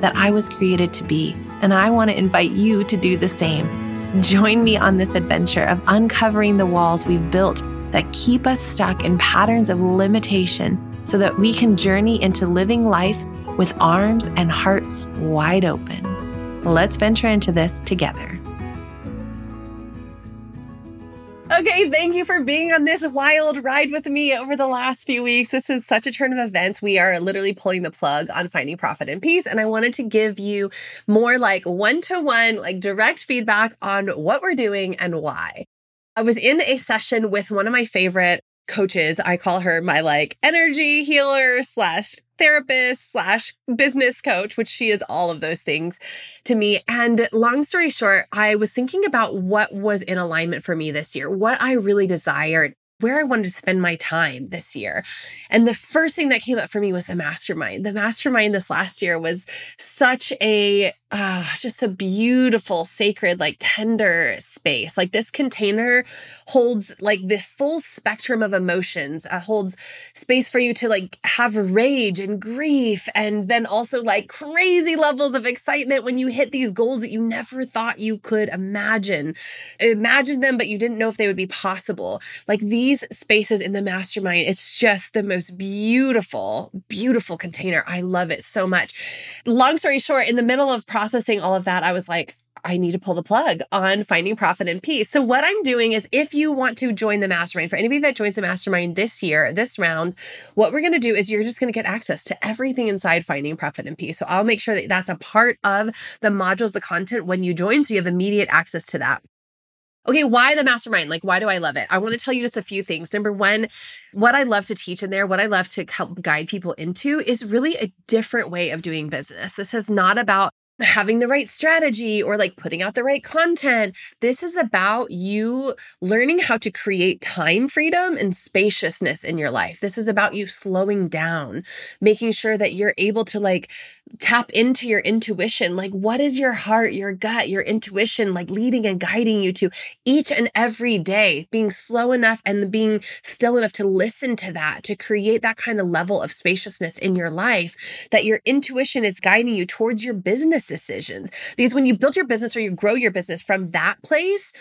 that I was created to be. And I want to invite you to do the same. Join me on this adventure of uncovering the walls we've built that keep us stuck in patterns of limitation so that we can journey into living life with arms and hearts wide open. Let's venture into this together. Okay, thank you for being on this wild ride with me over the last few weeks. This is such a turn of events. We are literally pulling the plug on finding profit and peace. And I wanted to give you more like one to one, like direct feedback on what we're doing and why. I was in a session with one of my favorite coaches. I call her my like energy healer slash therapist slash business coach, which she is all of those things to me. And long story short, I was thinking about what was in alignment for me this year, what I really desired where I wanted to spend my time this year. And the first thing that came up for me was the mastermind. The mastermind this last year was such a uh, just a beautiful, sacred, like tender space. Like this container holds like the full spectrum of emotions, uh, holds space for you to like have rage and grief, and then also like crazy levels of excitement when you hit these goals that you never thought you could imagine. Imagine them, but you didn't know if they would be possible. Like these spaces in the mastermind, it's just the most beautiful, beautiful container. I love it so much. Long story short, in the middle of processing all of that, I was like, I need to pull the plug on finding profit and peace. So, what I'm doing is if you want to join the mastermind, for anybody that joins the mastermind this year, this round, what we're going to do is you're just going to get access to everything inside finding profit and peace. So, I'll make sure that that's a part of the modules, the content when you join. So, you have immediate access to that. Okay, why the mastermind? Like, why do I love it? I want to tell you just a few things. Number one, what I love to teach in there, what I love to help guide people into is really a different way of doing business. This is not about having the right strategy or like putting out the right content. This is about you learning how to create time freedom and spaciousness in your life. This is about you slowing down, making sure that you're able to like tap into your intuition. Like, what is your heart, your gut, your intuition like leading and guiding you to each and every day? Being slow enough and being still enough to listen to that, to create that kind of level of spaciousness in your life that your intuition is guiding you towards your business decisions. Because when you build your business or you grow your business from that place,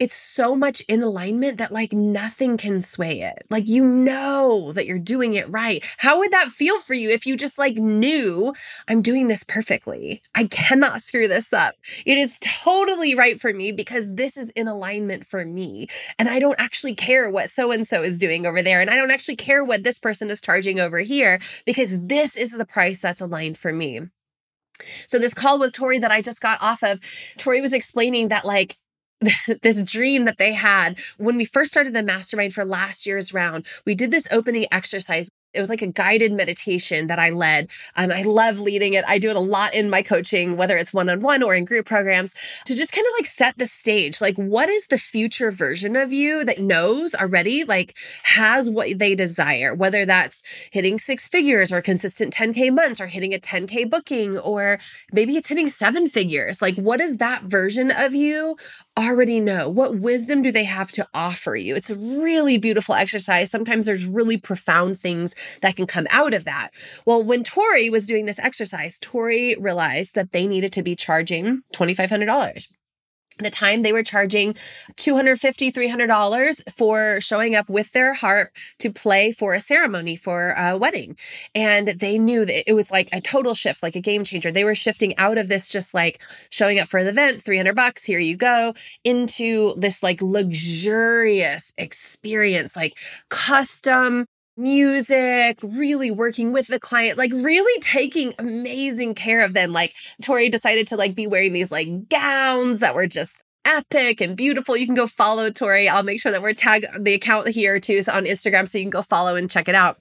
it's so much in alignment that like nothing can sway it. Like you know that you're doing it right. How would that feel for you if you just like knew I'm doing this perfectly? I cannot screw this up. It is totally right for me because this is in alignment for me. And I don't actually care what so and so is doing over there. And I don't actually care what this person is charging over here because this is the price that's aligned for me. So this call with Tori that I just got off of, Tori was explaining that like this dream that they had when we first started the mastermind for last year's round. We did this opening exercise it was like a guided meditation that I led. And I love leading it. I do it a lot in my coaching, whether it's one on one or in group programs, to just kind of like set the stage. Like, what is the future version of you that knows already, like, has what they desire, whether that's hitting six figures or consistent 10K months or hitting a 10K booking, or maybe it's hitting seven figures. Like, what is that version of you already know? What wisdom do they have to offer you? It's a really beautiful exercise. Sometimes there's really profound things that can come out of that. Well, when Tori was doing this exercise, Tori realized that they needed to be charging $2,500. The time they were charging $250 $300 for showing up with their harp to play for a ceremony for a wedding. And they knew that it was like a total shift like a game changer. They were shifting out of this just like showing up for the event 300 bucks here you go into this like luxurious experience like custom music, really working with the client, like really taking amazing care of them. Like Tori decided to like be wearing these like gowns that were just epic and beautiful. You can go follow Tori. I'll make sure that we're tag the account here too so on Instagram so you can go follow and check it out.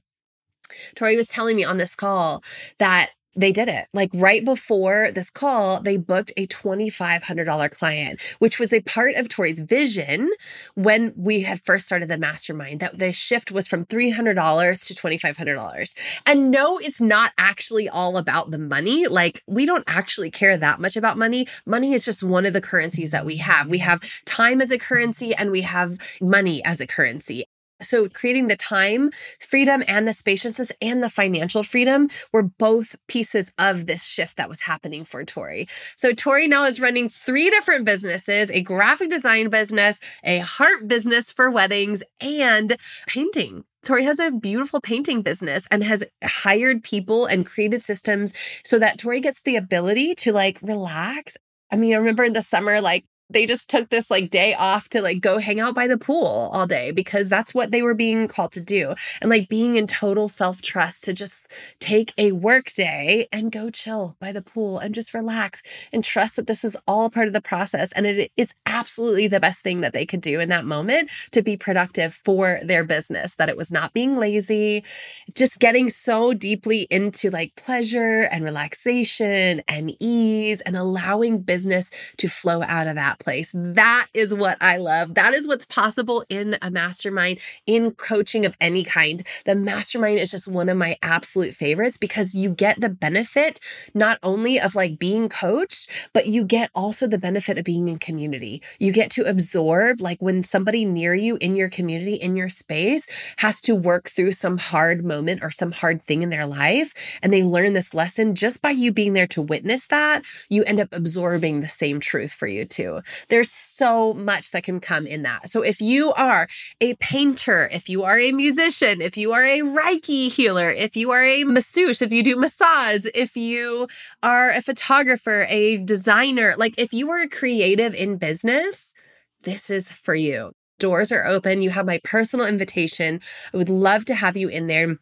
Tori was telling me on this call that they did it. Like right before this call, they booked a $2,500 client, which was a part of Tori's vision when we had first started the mastermind, that the shift was from $300 to $2,500. And no, it's not actually all about the money. Like we don't actually care that much about money. Money is just one of the currencies that we have. We have time as a currency and we have money as a currency. So, creating the time freedom and the spaciousness and the financial freedom were both pieces of this shift that was happening for Tori. So, Tori now is running three different businesses a graphic design business, a heart business for weddings, and painting. Tori has a beautiful painting business and has hired people and created systems so that Tori gets the ability to like relax. I mean, I remember in the summer, like they just took this like day off to like go hang out by the pool all day because that's what they were being called to do. And like being in total self trust to just take a work day and go chill by the pool and just relax and trust that this is all part of the process. And it is absolutely the best thing that they could do in that moment to be productive for their business, that it was not being lazy, just getting so deeply into like pleasure and relaxation and ease and allowing business to flow out of that place. That is what I love. That is what's possible in a mastermind, in coaching of any kind. The mastermind is just one of my absolute favorites because you get the benefit not only of like being coached, but you get also the benefit of being in community. You get to absorb like when somebody near you in your community, in your space, has to work through some hard moment or some hard thing in their life. And they learn this lesson just by you being there to witness that, you end up absorbing the same truth for you too. There's so much that can come in that. So if you are a painter, if you are a musician, if you are a Reiki healer, if you are a masseuse, if you do massage, if you are a photographer, a designer, like if you are a creative in business, this is for you. Doors are open. You have my personal invitation. I would love to have you in there.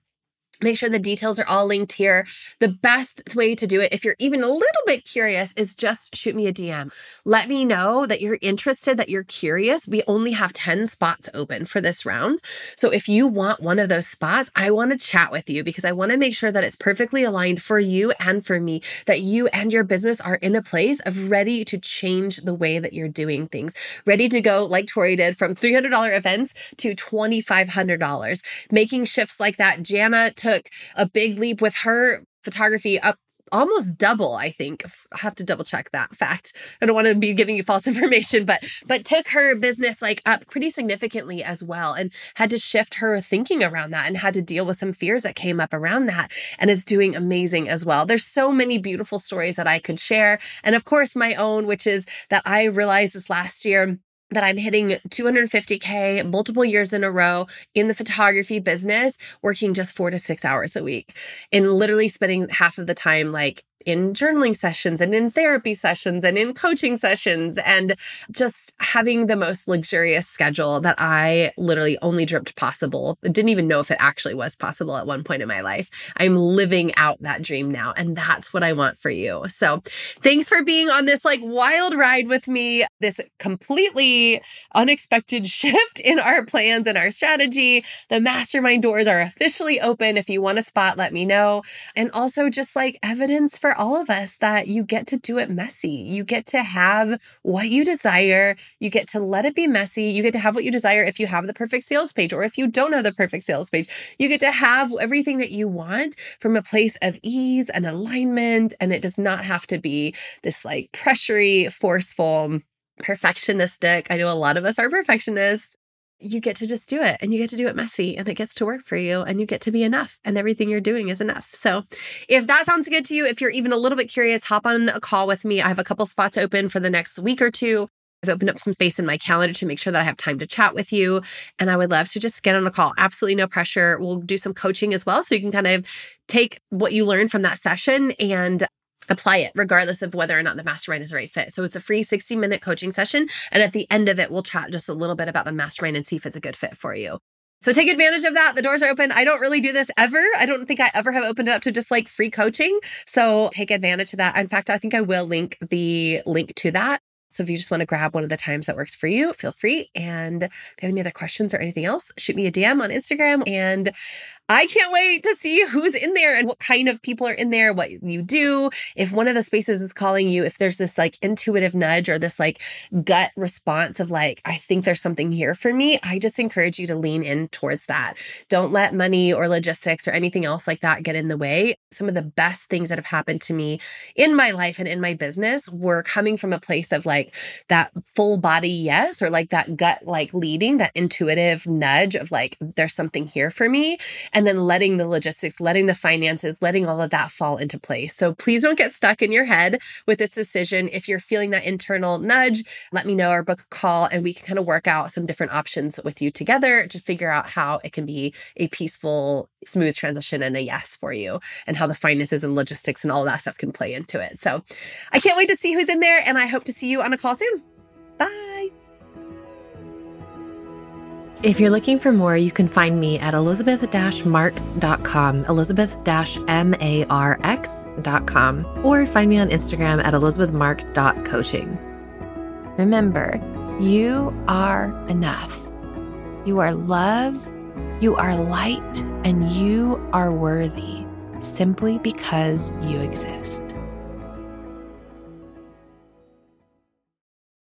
Make sure the details are all linked here. The best way to do it, if you're even a little bit curious, is just shoot me a DM. Let me know that you're interested, that you're curious. We only have 10 spots open for this round. So if you want one of those spots, I want to chat with you because I want to make sure that it's perfectly aligned for you and for me, that you and your business are in a place of ready to change the way that you're doing things, ready to go like Tori did from $300 events to $2,500, making shifts like that. Jana took took a big leap with her photography up almost double i think i have to double check that fact. I don't want to be giving you false information but but took her business like up pretty significantly as well and had to shift her thinking around that and had to deal with some fears that came up around that and is doing amazing as well. There's so many beautiful stories that i could share and of course my own which is that i realized this last year that I'm hitting 250K multiple years in a row in the photography business, working just four to six hours a week and literally spending half of the time like in journaling sessions and in therapy sessions and in coaching sessions and just having the most luxurious schedule that I literally only dreamt possible. Didn't even know if it actually was possible at one point in my life. I'm living out that dream now and that's what I want for you. So, thanks for being on this like wild ride with me. This completely unexpected shift in our plans and our strategy. The mastermind doors are officially open. If you want a spot, let me know. And also just like evidence for all of us that you get to do it messy. You get to have what you desire. You get to let it be messy. You get to have what you desire if you have the perfect sales page or if you don't have the perfect sales page. You get to have everything that you want from a place of ease and alignment. And it does not have to be this like pressury, forceful, perfectionistic. I know a lot of us are perfectionists you get to just do it and you get to do it messy and it gets to work for you and you get to be enough and everything you're doing is enough. So, if that sounds good to you, if you're even a little bit curious, hop on a call with me. I have a couple spots open for the next week or two. I've opened up some space in my calendar to make sure that I have time to chat with you. And I would love to just get on a call. Absolutely no pressure. We'll do some coaching as well. So you can kind of take what you learned from that session and apply it regardless of whether or not the mastermind is the right fit. So it's a free 60 minute coaching session. And at the end of it, we'll chat just a little bit about the mastermind and see if it's a good fit for you. So take advantage of that. The doors are open. I don't really do this ever. I don't think I ever have opened it up to just like free coaching. So take advantage of that. In fact, I think I will link the link to that. So if you just want to grab one of the times that works for you, feel free. And if you have any other questions or anything else, shoot me a DM on Instagram and I can't wait to see who's in there and what kind of people are in there, what you do. If one of the spaces is calling you, if there's this like intuitive nudge or this like gut response of like, I think there's something here for me, I just encourage you to lean in towards that. Don't let money or logistics or anything else like that get in the way. Some of the best things that have happened to me in my life and in my business were coming from a place of like that full body yes, or like that gut like leading, that intuitive nudge of like, there's something here for me. And and then letting the logistics, letting the finances, letting all of that fall into place. So please don't get stuck in your head with this decision. If you're feeling that internal nudge, let me know or book a call and we can kind of work out some different options with you together to figure out how it can be a peaceful, smooth transition and a yes for you and how the finances and logistics and all that stuff can play into it. So I can't wait to see who's in there and I hope to see you on a call soon. Bye. If you're looking for more, you can find me at elizabeth-marx.com, elizabeth-marx.com, or find me on Instagram at elizabethmarx.coaching. Remember, you are enough. You are love, you are light, and you are worthy simply because you exist.